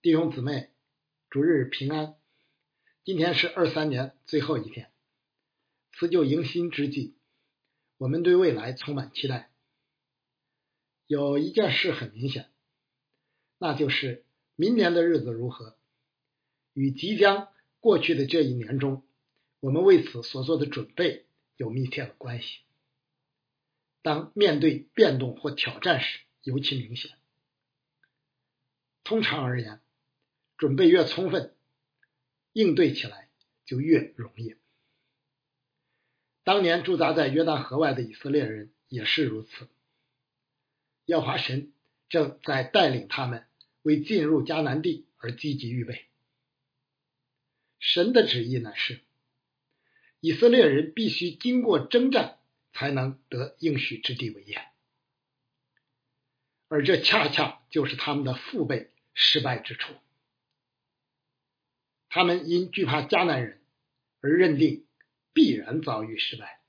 弟兄姊妹，主日平安。今天是二三年最后一天，辞旧迎新之际，我们对未来充满期待。有一件事很明显，那就是明年的日子如何，与即将过去的这一年中，我们为此所做的准备有密切的关系。当面对变动或挑战时，尤其明显。通常而言，准备越充分，应对起来就越容易。当年驻扎在约旦河外的以色列人也是如此。耶华神正在带领他们为进入迦南地而积极预备。神的旨意乃是，以色列人必须经过征战，才能得应许之地为业，而这恰恰就是他们的父辈失败之处。他们因惧怕迦南人而认定必然遭遇失败，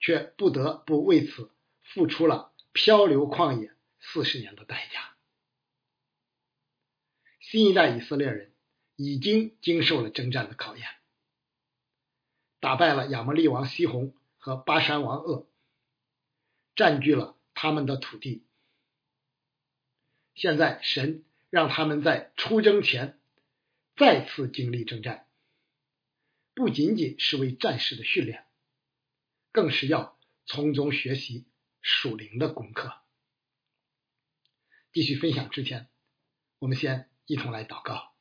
却不得不为此付出了漂流旷野四十年的代价。新一代以色列人已经经受了征战的考验，打败了亚摩利王西宏和巴山王鄂，占据了他们的土地。现在神让他们在出征前。再次经历征战，不仅仅是为战士的训练，更是要从中学习属灵的功课。继续分享之前，我们先一同来祷告。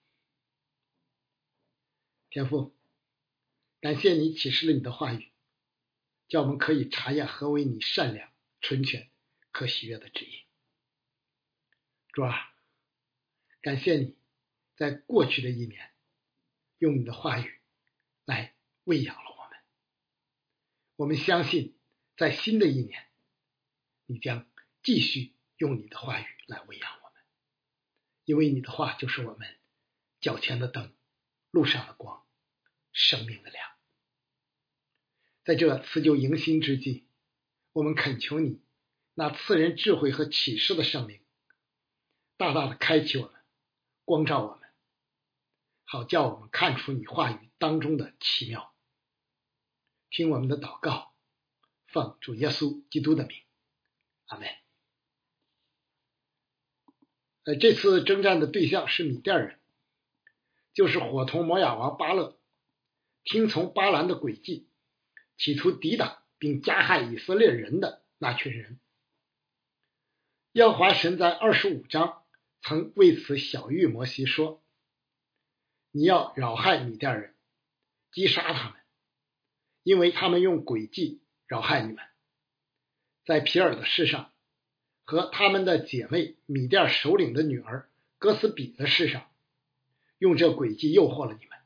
天父，感谢你启示了你的话语，叫我们可以查验何为你善良、纯全、可喜悦的旨意。主啊，感谢你。在过去的一年，用你的话语来喂养了我们。我们相信，在新的一年，你将继续用你的话语来喂养我们，因为你的话就是我们脚前的灯，路上的光，生命的亮。在这辞旧迎新之际，我们恳求你，那赐人智慧和启示的圣灵，大大的开启我们，光照我们。好叫我们看出你话语当中的奇妙。听我们的祷告，奉主耶稣基督的名，阿门。呃，这次征战的对象是米甸人，就是伙同摩亚王巴勒，听从巴兰的诡计，企图抵挡并加害以色列人的那群人。耶和华神在二十五章曾为此小谕摩西说。你要扰害米甸人，击杀他们，因为他们用诡计扰害你们。在皮尔的事上，和他们的姐妹米甸首领的女儿哥斯比的事上，用这诡计诱惑了你们。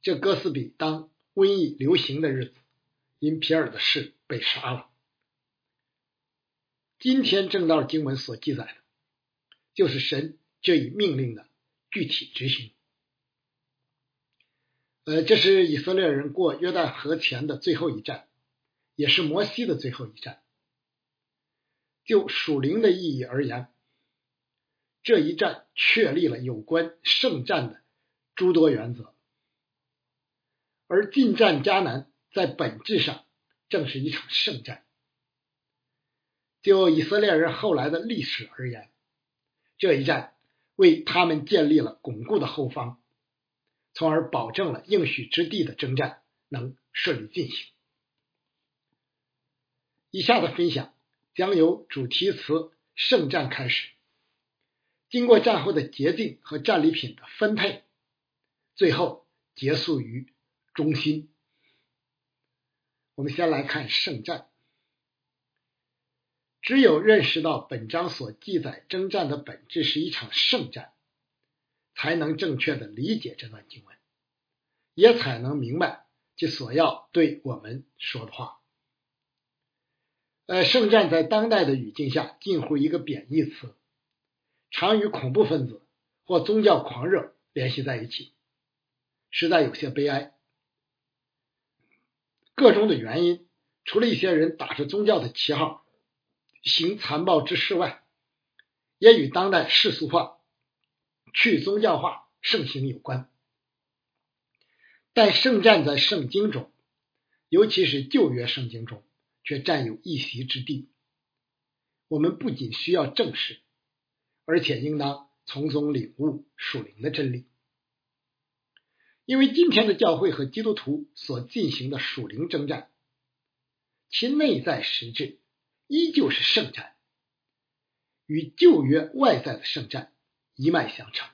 这哥斯比当瘟疫流行的日子，因皮尔的事被杀了。今天正道经文所记载的，就是神这一命令的具体执行。呃，这是以色列人过约旦河前的最后一战，也是摩西的最后一战。就属灵的意义而言，这一战确立了有关圣战的诸多原则，而进战迦南在本质上正是一场圣战。就以色列人后来的历史而言，这一战为他们建立了巩固的后方。从而保证了应许之地的征战能顺利进行。以下的分享将由主题词“圣战”开始，经过战后的洁净和战利品的分配，最后结束于中心。我们先来看圣战。只有认识到本章所记载征战的本质是一场圣战。才能正确的理解这段经文，也才能明白其所要对我们说的话。呃，圣战在当代的语境下近乎一个贬义词，常与恐怖分子或宗教狂热联系在一起，实在有些悲哀。个中的原因，除了一些人打着宗教的旗号行残暴之事外，也与当代世俗化。去宗教化盛行有关。但圣战在圣经中，尤其是旧约圣经中，却占有一席之地。我们不仅需要正视，而且应当从中领悟属灵的真理。因为今天的教会和基督徒所进行的属灵征战，其内在实质依旧是圣战，与旧约外在的圣战一脉相承，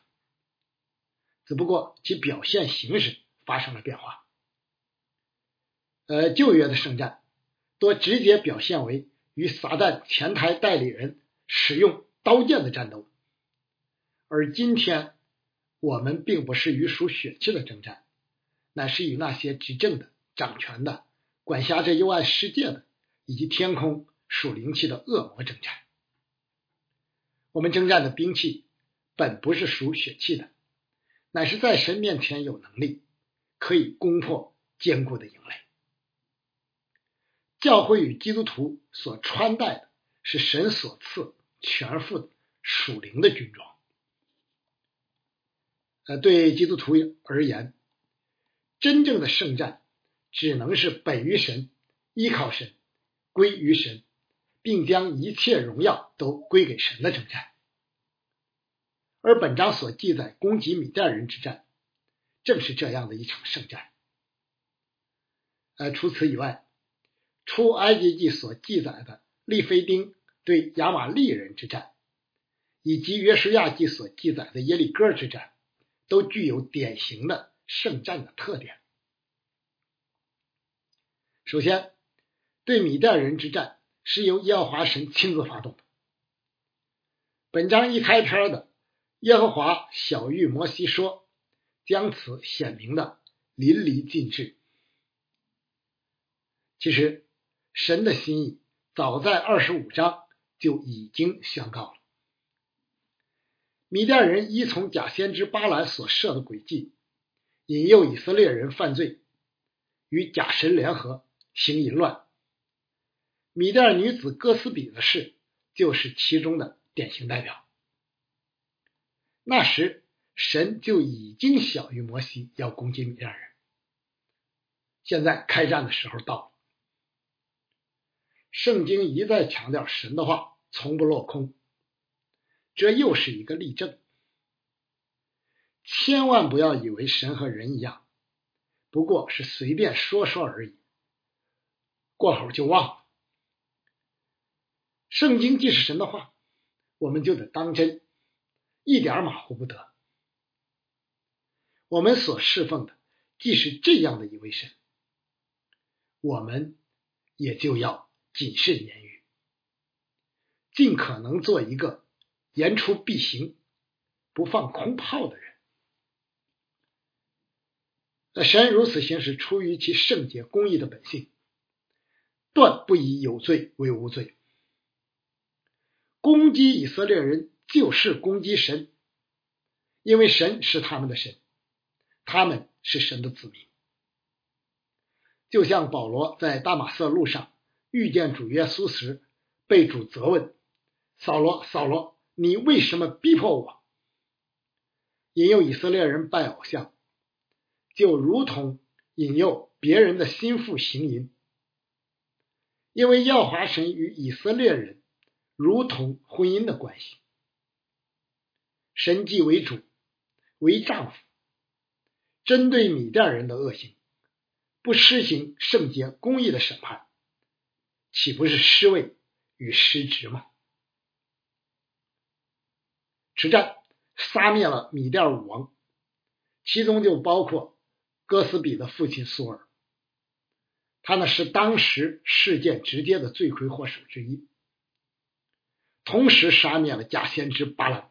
只不过其表现形式发生了变化。呃，旧约的圣战多直接表现为与撒旦前台代理人使用刀剑的战斗，而今天。我们并不是与属血气的征战，乃是与那些执政的、掌权的、管辖着幽暗世界的以及天空属灵气的恶魔征战。我们征战的兵器本不是属血气的，乃是在神面前有能力，可以攻破坚固的营垒。教会与基督徒所穿戴的是神所赐全副的属灵的军装。呃，对基督徒而言，真正的圣战只能是本于神、依靠神、归于神，并将一切荣耀都归给神的征战。而本章所记载攻击米甸人之战，正是这样的一场圣战。呃，除此以外，出埃及记所记载的利非丁对亚玛利人之战，以及约书亚记所记载的耶利哥之战。都具有典型的圣战的特点。首先，对米甸人之战是由耶和华神亲自发动的。本章一开篇的耶和华小谕摩西说，将此显明的淋漓尽致。其实，神的心意早在二十五章就已经宣告了。米甸人依从假先知巴兰所设的诡计，引诱以色列人犯罪，与假神联合行淫乱。米甸女子哥斯比的事就是其中的典型代表。那时神就已经小于摩西要攻击米甸人，现在开战的时候到了。圣经一再强调神的话从不落空。这又是一个例证，千万不要以为神和人一样，不过是随便说说而已，过后就忘了。圣经既是神的话，我们就得当真，一点马虎不得。我们所侍奉的既是这样的一位神，我们也就要谨慎言语，尽可能做一个。言出必行，不放空炮的人。那神如此行事，出于其圣洁公义的本性，断不以有罪为无罪。攻击以色列人就是攻击神，因为神是他们的神，他们是神的子民。就像保罗在大马色路上遇见主耶稣时，被主责问：“扫罗，扫罗。”你为什么逼迫我？引诱以色列人拜偶像，就如同引诱别人的心腹行淫。因为耀华神与以色列人如同婚姻的关系，神既为主为丈夫，针对米甸人的恶行，不施行圣洁公义的审判，岂不是失位与失职吗？此战杀灭了米甸武王，其中就包括哥斯比的父亲苏尔，他呢是当时事件直接的罪魁祸首之一。同时杀灭了假先知巴兰，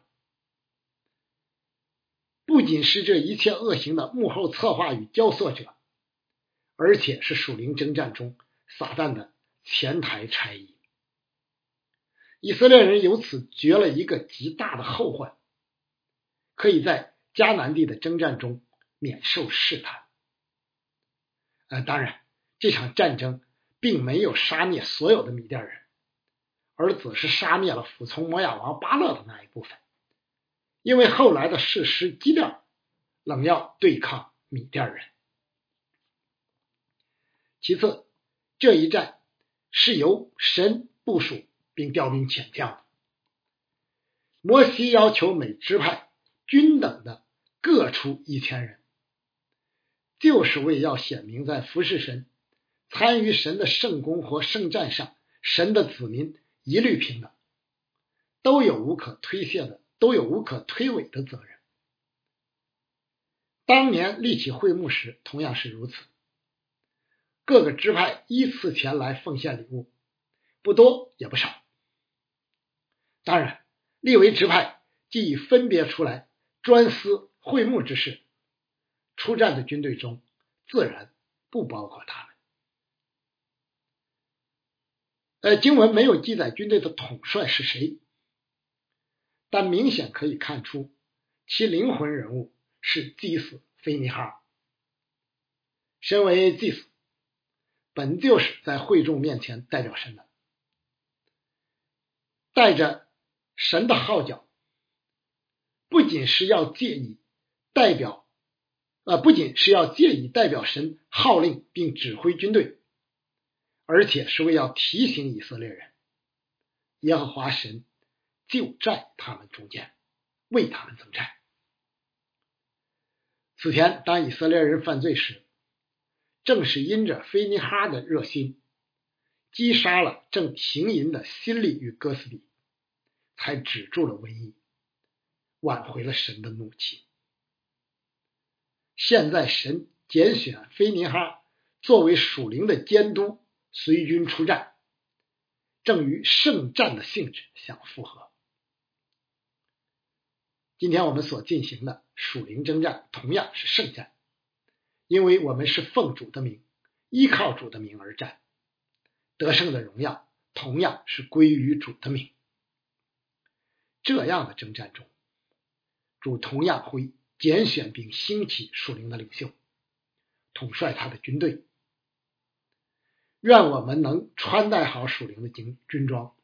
仅是这一切恶行的幕后策划与教唆者，而且是属灵征战中撒旦的前台差役。以色列人由此绝了一个极大的后患，可以在迦南地的征战中免受试探。呃，当然，这场战争并没有杀灭所有的米甸人，而只是杀灭了服从摩亚王巴勒的那一部分，因为后来的事实基调冷要对抗米甸人。其次，这一战是由神部署并调兵遣将。摩西要求每支派均等的各出一千人，就是为要显明在服侍神、参与神的圣功或圣战上，神的子民一律平等，都有无可推卸的，都有无可推诿的责任。当年立起会幕时，同样是如此。各个支派依次前来奉献礼物，不多也不少。当然，立为支派既已分别出来专司会幕之事，出战的军队中自然不包括他们。呃，经文没有记载军队的统帅是谁，但明显可以看出其灵魂人物是祭司菲尼哈。身为祭司。本就是在会众面前代表神的，带着神的号角，不仅是要借以代表，呃，不仅是要借以代表神号令并指挥军队，而且是为要提醒以色列人，耶和华神就在他们中间，为他们征战。此前，当以色列人犯罪时，正是因着菲尼哈的热心，击杀了正行淫的辛利与哥斯底，才止住了瘟疫，挽回了神的怒气。现在神拣选菲尼哈作为属灵的监督，随军出战，正与圣战的性质相符合。今天我们所进行的属灵征战，同样是圣战。因为我们是奉主的名，依靠主的名而战，得胜的荣耀同样是归于主的名。这样的征战中，主同样会拣选并兴起属灵的领袖，统帅他的军队。愿我们能穿戴好属灵的军军装，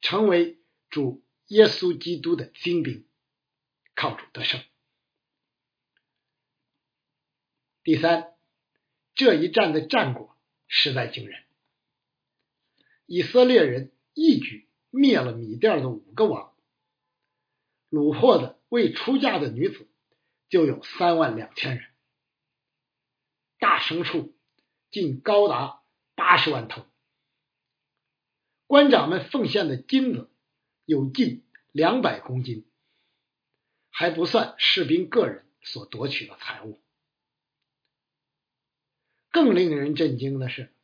成为主耶稣基督的精兵，靠主得胜。第三，这一战的战果实在惊人。以色列人一举灭了米甸的五个王，虏获的未出嫁的女子就有三万两千人，大牲畜竟高达八十万头，官长们奉献的金子有近两百公斤，还不算士兵个人所夺取的财物。更令人震惊的是，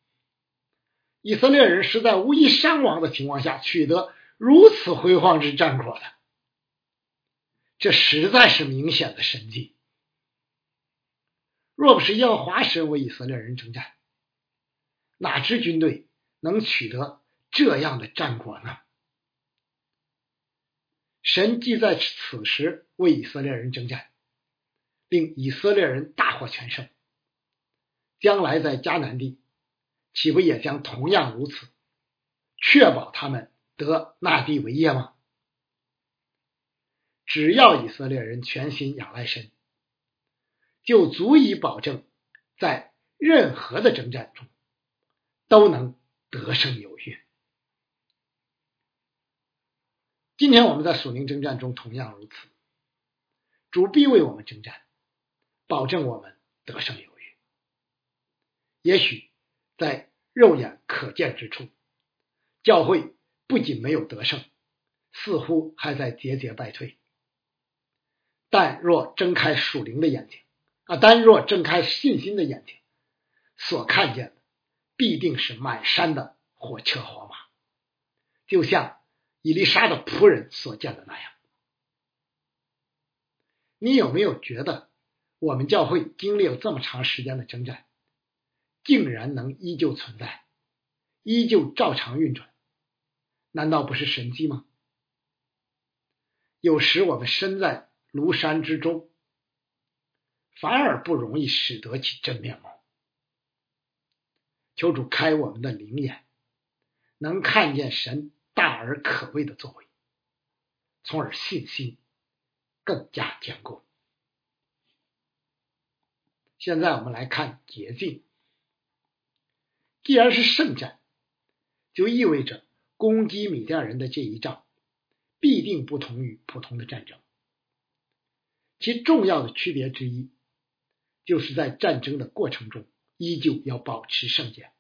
以色列人是在无一伤亡的情况下取得如此辉煌之战果的，这实在是明显的神迹。若不是耶和华神为以色列人征战，哪支军队能取得这样的战果呢？神既在此时为以色列人征战，令以色列人大获全胜。将来在迦南地，岂不也将同样如此，确保他们得那地为业吗？只要以色列人全心仰赖神，就足以保证在任何的征战中都能得胜有余。今天我们在属灵征战中同样如此，主必为我们征战，保证我们得胜有余。也许在肉眼可见之处，教会不仅没有得胜，似乎还在节节败退。但若睁开属灵的眼睛啊，但若睁开信心的眼睛，所看见的必定是满山的火车火马，就像伊丽莎的仆人所见的那样。你有没有觉得，我们教会经历了这么长时间的征战？竟然能依旧存在，依旧照常运转，难道不是神迹吗？有时我们身在庐山之中，反而不容易使得其真面目。求主开我们的灵眼，能看见神大而可畏的作为，从而信心更加坚固。现在我们来看捷径。既然是圣战，就意味着攻击米甸人的这一仗必定不同于普通的战争。其重要的区别之一，就是在战争的过程中依旧要保持圣洁。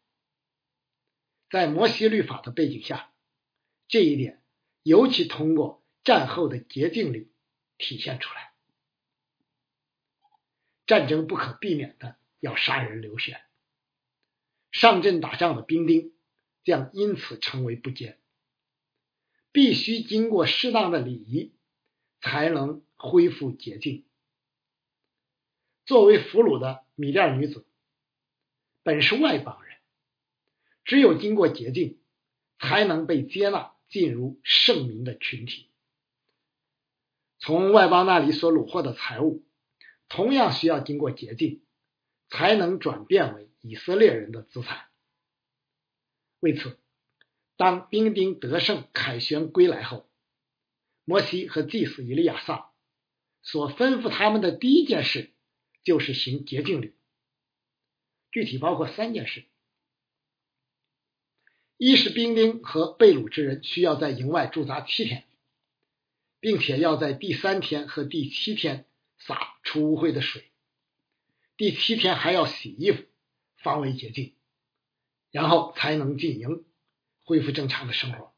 在摩西律法的背景下，这一点尤其通过战后的捷径里体现出来。战争不可避免的要杀人流血。上阵打仗的兵丁将因此成为不洁，必须经过适当的礼仪才能恢复洁净。作为俘虏的米甸女子本是外邦人，只有经过洁净，才能被接纳进入圣民的群体。从外邦那里所掳获的财物，同样需要经过洁净，才能转变为。以色列人的资产。为此，当兵丁得胜凯旋归来后，摩西和祭司以利亚撒所吩咐他们的第一件事就是行洁净礼。具体包括三件事：一是兵丁和被掳之人需要在营外驻扎七天，并且要在第三天和第七天洒出污秽的水；第七天还要洗衣服。方为洁净，然后才能进营，恢复正常的生活。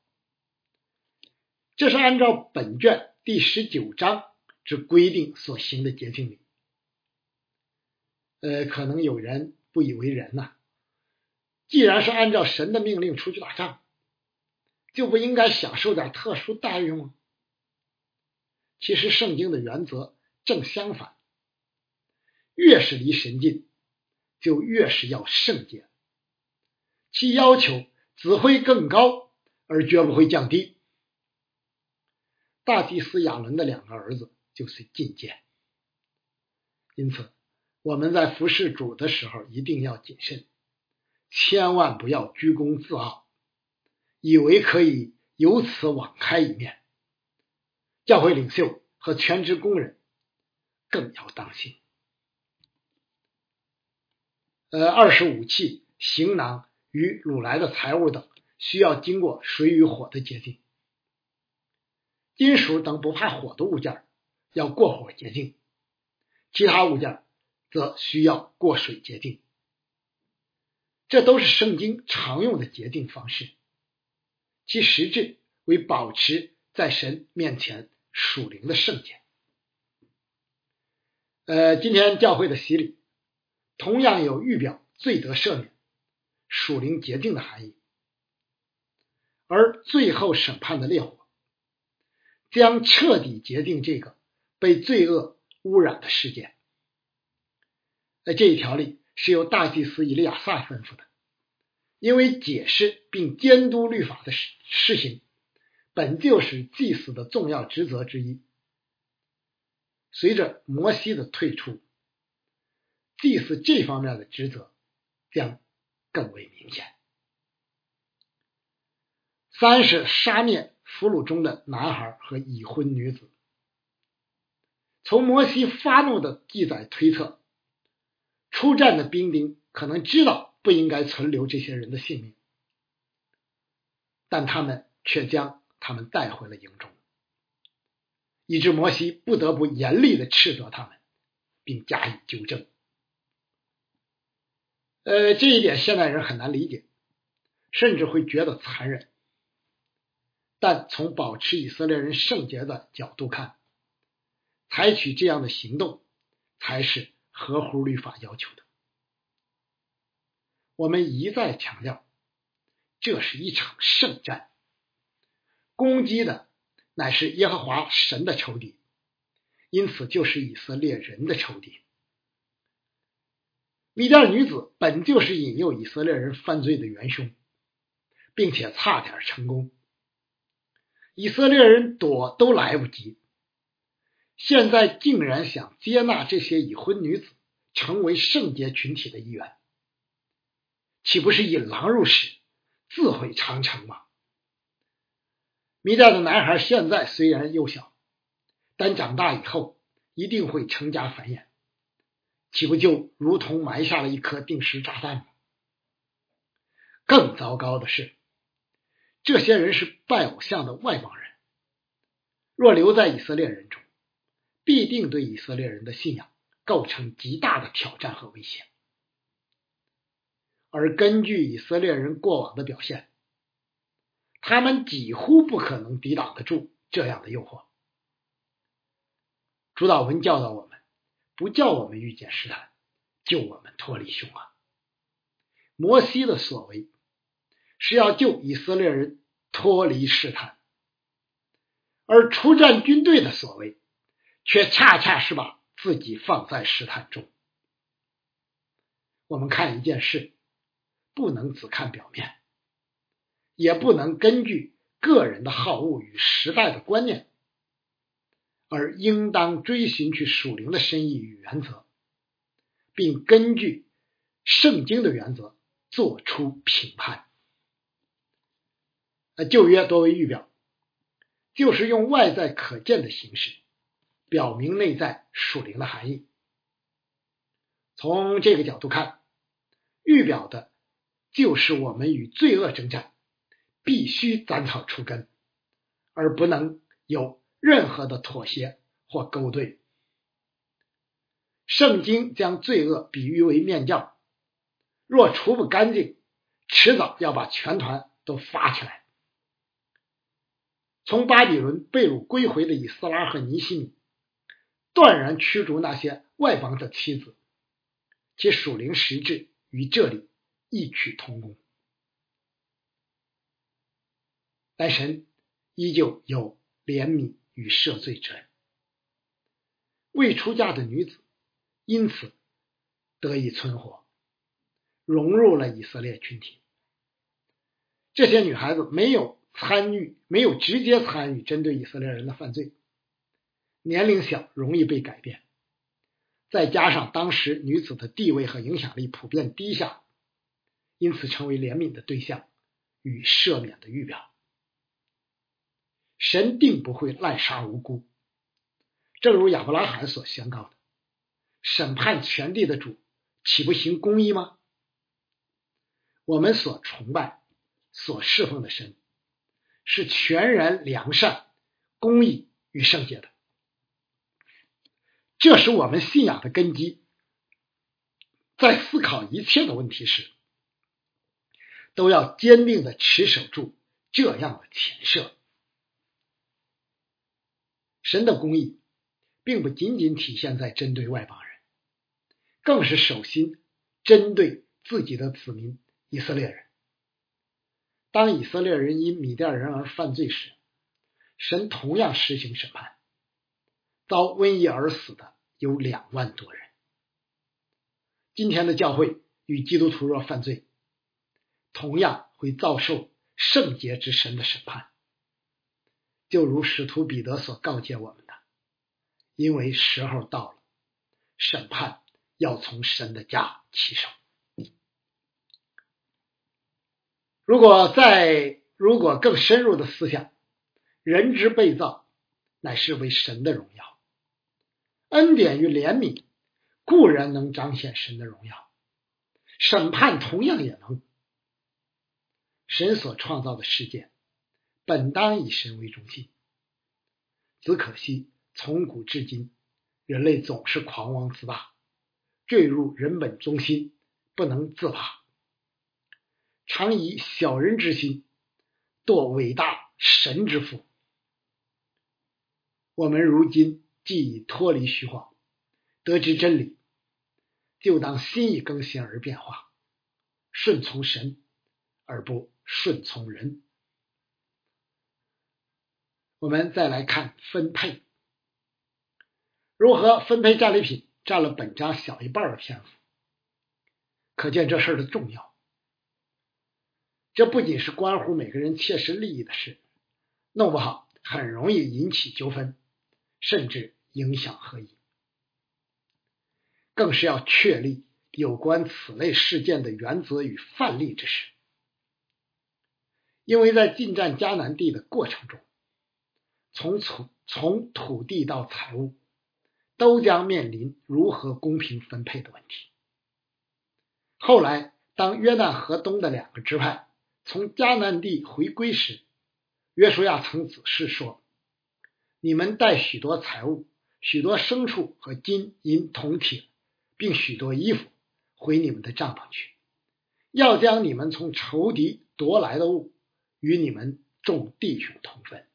这是按照本卷第十九章之规定所行的洁净礼。呃，可能有人不以为然呐。既然是按照神的命令出去打仗，就不应该享受点特殊待遇吗？其实圣经的原则正相反，越是离神近。就越是要圣洁，其要求只会更高，而绝不会降低。大祭司亚伦的两个儿子就是进阶，因此我们在服侍主的时候一定要谨慎，千万不要居功自傲，以为可以由此网开一面。教会领袖和全职工人更要当心。呃，二是武器、行囊与掳来的财物等，需要经过水与火的洁净；金属等不怕火的物件要过火洁净，其他物件则需要过水洁净。这都是圣经常用的洁净方式，其实质为保持在神面前属灵的圣洁。呃，今天教会的洗礼。同样有预表罪得赦免、属灵洁净的含义，而最后审判的烈火将彻底洁净这个被罪恶污染的世界。在这一条例是由大祭司以利亚撒吩咐的，因为解释并监督律法的施施行，本就是祭司的重要职责之一。随着摩西的退出。祭祀这方面的职责将更为明显。三是杀灭俘虏中的男孩和已婚女子。从摩西发怒的记载推测，出战的兵丁可能知道不应该存留这些人的性命，但他们却将他们带回了营中，以致摩西不得不严厉的斥责他们，并加以纠正。呃，这一点现代人很难理解，甚至会觉得残忍。但从保持以色列人圣洁的角度看，采取这样的行动才是合乎律法要求的。我们一再强调，这是一场圣战，攻击的乃是耶和华神的仇敌，因此就是以色列人的仇敌。米甸女子本就是引诱以色列人犯罪的元凶，并且差点成功。以色列人躲都来不及，现在竟然想接纳这些已婚女子成为圣洁群体的一员，岂不是引狼入室，自毁长城吗？米甸的男孩现在虽然幼小，但长大以后一定会成家繁衍，岂不就如同埋下了一颗定时炸弹吗？更糟糕的是，这些人是拜偶像的外邦人，若留在以色列人中，必定对以色列人的信仰构成极大的挑战和威胁。而根据以色列人过往的表现，他们几乎不可能抵挡得住这样的诱惑。主导文教导我们，不叫我们遇见试探，救我们脱离凶恶。摩西的所为是要救以色列人脱离试探，而出战军队的所为却恰恰是把自己放在试探中。我们看一件事，不能只看表面。也不能根据个人的好恶与时代的观念，而应当追寻去属灵的深意与原则，并根据圣经的原则做出评判。旧约多为预表，就是用外在可见的形式表明内在属灵的含义。从这个角度看，预表的就是我们与罪恶征战。必须斩草除根，而不能有任何的妥协或勾兑。圣经将罪恶比喻为面教，若除不干净，迟早要把全团都发起来。从巴比伦被掳归回的以斯拉和尼西米，断然驱逐那些外邦的妻子，其属灵实质与这里异曲同工。但神依旧有怜悯与赦罪之恩，未出嫁的女子因此得以存活，融入了以色列群体。这些女孩子没有参与，没有直接参与针对以色列人的犯罪，年龄小，容易被改变，再加上当时女子的地位和影响力普遍低下，因此成为怜悯的对象与赦免的预表。神定不会滥杀无辜，正如亚伯拉罕所宣告的：“审判全地的主，岂不行公义吗？”我们所崇拜、所侍奉的神，是全然良善、公义与圣洁的，这是我们信仰的根基。在思考一切的问题时，都要坚定的持守住这样的前设。神的公义，并不仅仅体现在针对外邦人，更是首先针对自己的子民以色列人。当以色列人因米甸人而犯罪时，神同样实行审判，遭瘟疫而死的有两万多人。今天的教会与基督徒若犯罪，同样会遭受圣洁之神的审判。就如使徒彼得所告诫我们的，因为时候到了，审判要从神的家起手。如果再如果更深入的思想，人之被造乃是为神的荣耀，恩典与怜悯固然能彰显神的荣耀，审判同样也能。神所创造的世界。本当以神为中心，只可惜从古至今，人类总是狂妄自大，坠入人本中心，不能自拔，常以小人之心堕伟大神之腹。我们如今既已脱离虚幻，得知真理，就当心意更新而变化，顺从神而不顺从人。我们再来看分配，如何分配战利品，占了本章小一半的篇幅，可见这事的重要。这不仅是关乎每个人切实利益的事，弄不好很容易引起纠纷，甚至影响何以。更是要确立有关此类事件的原则与范例之时，因为在进占迦南地的过程中。从土从土地到财物，都将面临如何公平分配的问题。后来，当约旦河东的两个支派从迦南地回归时，约书亚曾指示说：“你们带许多财物、许多牲畜和金银铜铁，并许多衣服回你们的帐篷去，要将你们从仇敌夺来的物与你们众弟兄同分。”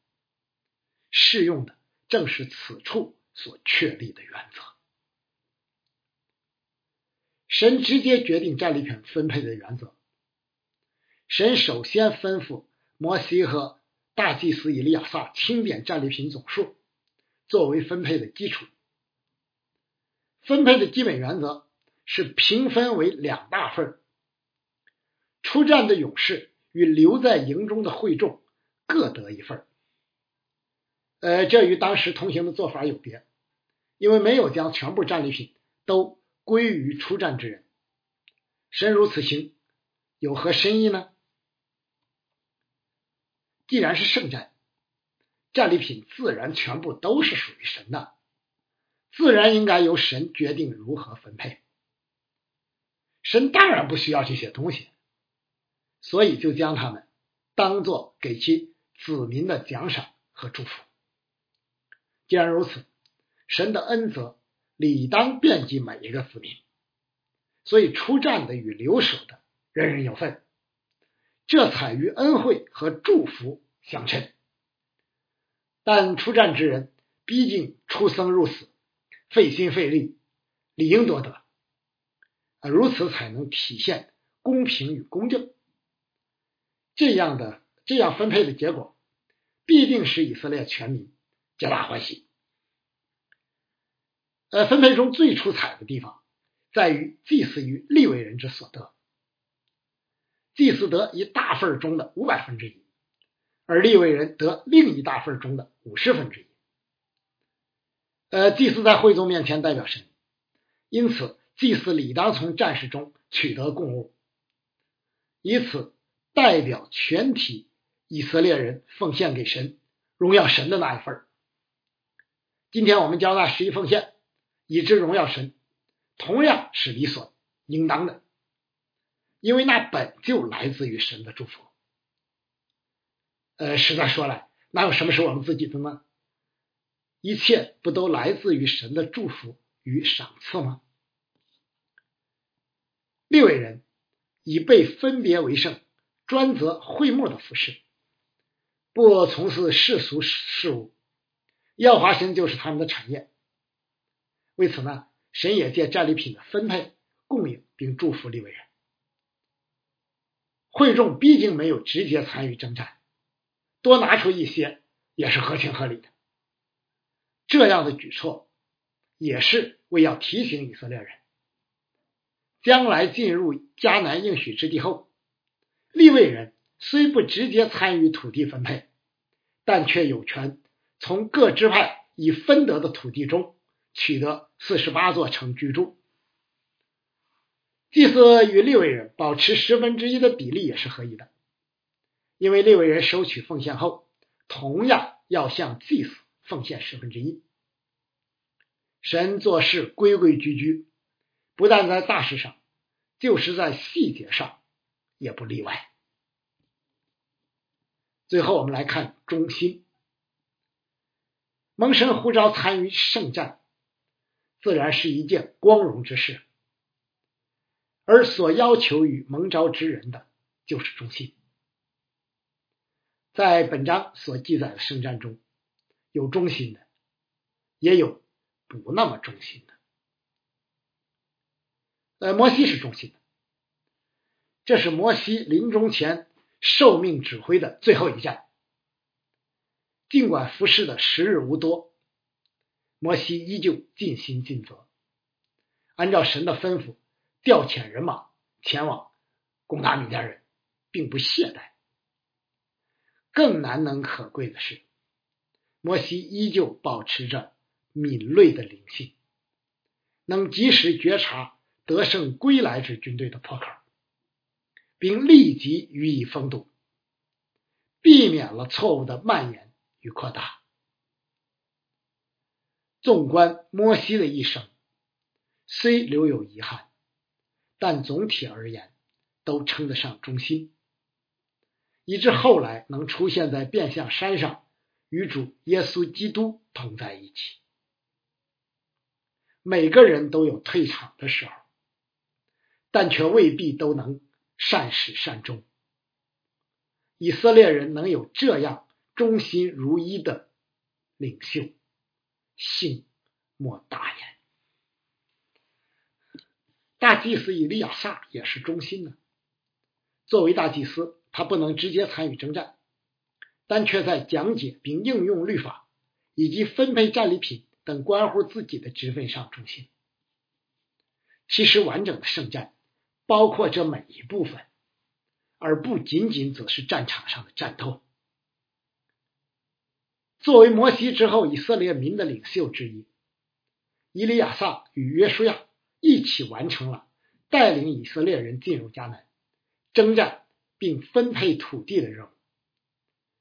适用的正是此处所确立的原则。神直接决定战利品分配的原则。神首先吩咐摩西和大祭司以利亚撒清点战利品总数，作为分配的基础。分配的基本原则是平分为两大份出战的勇士与留在营中的会众各得一份呃，这与当时通行的做法有别，因为没有将全部战利品都归于出战之人。神如此行，有何深意呢？既然是圣战，战利品自然全部都是属于神的，自然应该由神决定如何分配。神当然不需要这些东西，所以就将他们当做给其子民的奖赏和祝福。既然如此，神的恩泽理当遍及每一个子民，所以出战的与留守的人人有份，这才与恩惠和祝福相称。但出战之人毕竟出生入死，费心费力，理应多得，啊，如此才能体现公平与公正。这样的这样分配的结果，必定使以色列全民。皆大欢喜。呃，分配中最出彩的地方在于祭祀于立位人之所得，祭祀得一大份中的五百分之一，而立位人得另一大份中的五十分之一。呃，祭祀在会众面前代表神，因此祭祀理当从战士中取得供物，以此代表全体以色列人奉献给神、荣耀神的那一份。今天我们交纳十一奉献，以之荣耀神，同样是理所应当的，因为那本就来自于神的祝福。呃，实在说来，哪有什么是我们自己的呢？一切不都来自于神的祝福与赏赐吗？六位人以被分别为圣，专责会幕的服饰，不从事世俗事务。耀华神就是他们的产业，为此呢，神也借战利品的分配、供应并祝福利未人。会众毕竟没有直接参与征战，多拿出一些也是合情合理的。这样的举措也是为要提醒以色列人，将来进入迦南应许之地后，利未人虽不直接参与土地分配，但却有权。从各支派已分得的土地中取得四十八座城居住，祭司与利未人保持十分之一的比例也是合宜的，因为利未人收取奉献后，同样要向祭司奉献十分之一。神做事规规矩矩，不但在大事上，就是在细节上也不例外。最后，我们来看中心。蒙神呼召参与圣战，自然是一件光荣之事，而所要求与蒙召之人的就是忠心。在本章所记载的圣战中，有忠心的，也有不那么忠心的。摩西是忠心的，这是摩西临终前受命指挥的最后一战。尽管服侍的时日无多，摩西依旧尽心尽责，按照神的吩咐调遣人马前往攻打米甸人，并不懈怠。更难能可贵的是，摩西依旧保持着敏锐的灵性，能及时觉察得胜归来之军队的破口，并立即予以封堵，避免了错误的蔓延。与扩大，纵观摩西的一生，虽留有遗憾，但总体而言都称得上忠心，以致后来能出现在变相山上，与主耶稣基督同在一起。每个人都有退场的时候，但却未必都能善始善终。以色列人能有这样忠心如一的领袖，信莫大焉。大祭司以利亚撒也是忠心的。作为大祭司，他不能直接参与征战，但却在讲解并应用律法以及分配战利品等关乎自己的职分上忠心。其实，完整的圣战包括这每一部分。而不仅仅只是战场上的战斗。作为摩西之后以色列民的领袖之一，伊利亚撒与约书亚一起完成了带领以色列人进入迦南、征战并分配土地的任务，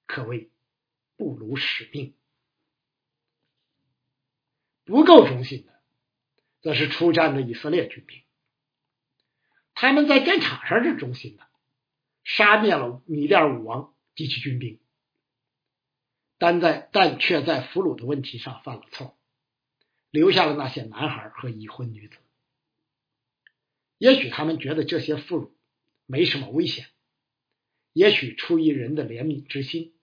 可谓不辱使命。不够忠心的，则是出战的以色列军兵，他们在战场上是忠心的。杀灭了米甸武王及其军兵，但在但却在俘虏的问题上犯了错，留下了那些男孩和已婚女子。也许他们觉得这些俘虏没什么危险，也许出于人的怜悯之心，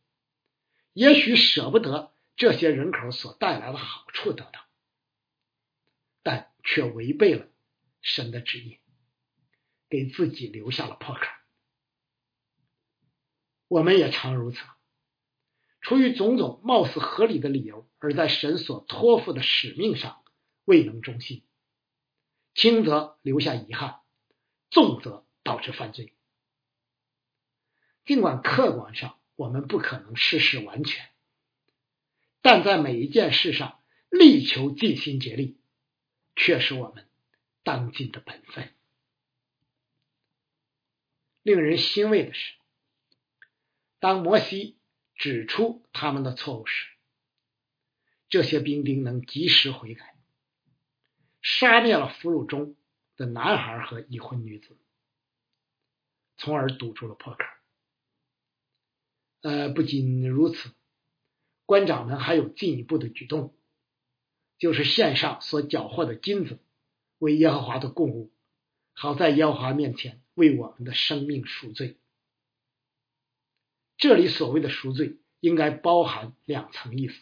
也许舍不得这些人口所带来的好处等等，但却违背了神的旨意，给自己留下了破口。我们也常如此，出于种种貌似合理的理由，而在神所托付的使命上未能忠心，轻则留下遗憾，重则导致犯罪。尽管客观上我们不可能事事完全，但在每一件事上力求尽心竭力，却是我们当今的本分。令人欣慰的是。当摩西指出他们的错误时，这些兵丁能及时悔改，杀灭了俘虏中的男孩和已婚女子，从而堵住了破口。呃，不仅如此，官长们还有进一步的举动，就是献上所缴获的金子为耶和华的供物，好在耶和华面前为我们的生命赎罪。这里所谓的赎罪，应该包含两层意思。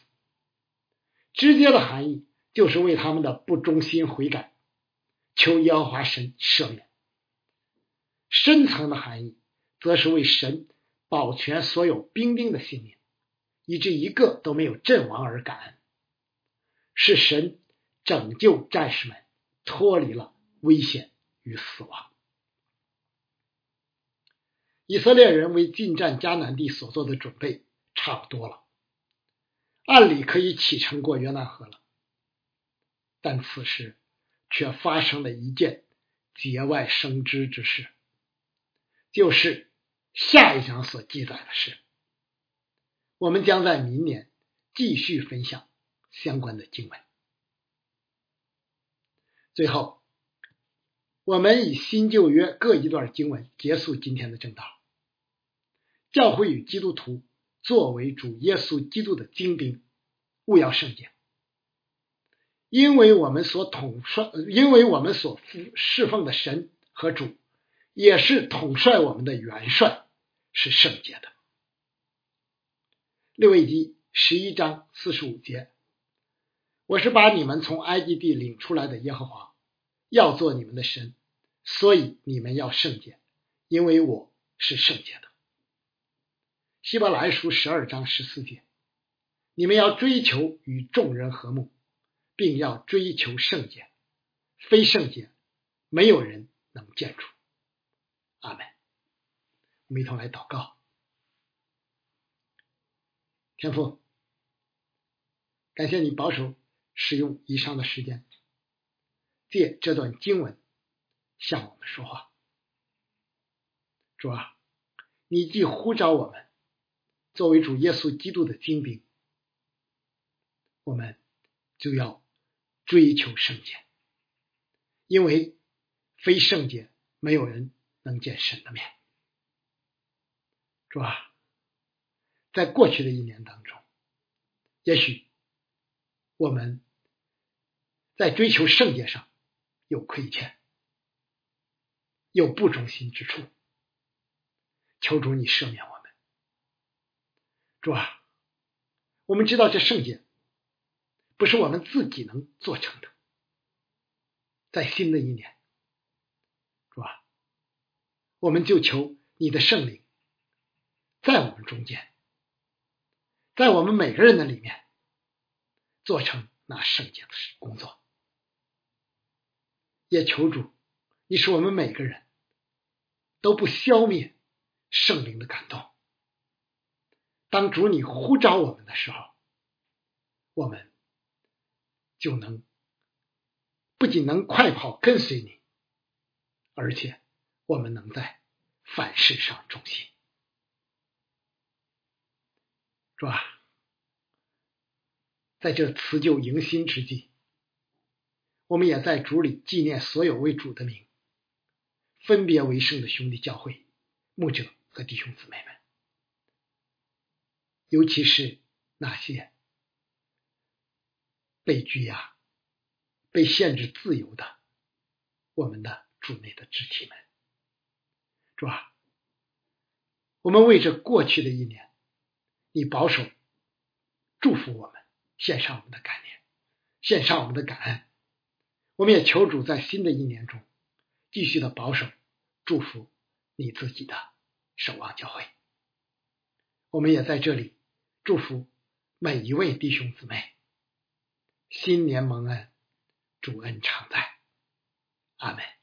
直接的含义就是为他们的不忠心悔改，求耶和华神赦免；深层的含义，则是为神保全所有兵丁的性命，以致一个都没有阵亡而感恩，是神拯救战士们脱离了危险与死亡。以色列人为进占迦南地所做的准备差不多了，按理可以启程过约旦河了，但此时却发生了一件节外生枝之事，就是下一章所记载的事。我们将在明年继续分享相关的经文。最后，我们以新旧约各一段经文结束今天的正道。教会与基督徒作为主耶稣基督的精兵，务要圣洁，因为我们所统帅，因为我们所服侍奉的神和主，也是统帅我们的元帅，是圣洁的。六位记十一章四十五节，我是把你们从埃及地领出来的耶和华，要做你们的神，所以你们要圣洁，因为我是圣洁的。希伯来书十二章十四节，你们要追求与众人和睦，并要追求圣洁，非圣洁，没有人能见主。阿门。我们一同来祷告，天父，感谢你保守使用以上的时间，借这段经文向我们说话。主啊，你既呼召我们。作为主耶稣基督的精兵，我们就要追求圣洁，因为非圣洁，没有人能见神的面。主啊，在过去的一年当中，也许我们在追求圣洁上有亏欠，有不忠心之处，求主你赦免我们。主啊，我们知道这圣洁不是我们自己能做成的，在新的一年，主啊，我们就求你的圣灵。在我们中间，在我们每个人的里面，做成那圣洁的工作，也求主，你使我们每个人都不消灭圣灵的感动。当主你呼召我们的时候，我们就能不仅能快跑跟随你，而且我们能在凡事上忠心。是吧？在这辞旧迎新之际，我们也在主里纪念所有为主的名分别为圣的兄弟教会、牧者和弟兄姊妹们，尤其是那些被拘押、被限制自由的我们的主内的肢体们，是吧？我们为这过去的一年。你保守，祝福我们，献上我们的感念，献上我们的感恩。我们也求主在新的一年中，继续的保守，祝福你自己的守望教会。我们也在这里祝福每一位弟兄姊妹，新年蒙恩，主恩常在。阿门。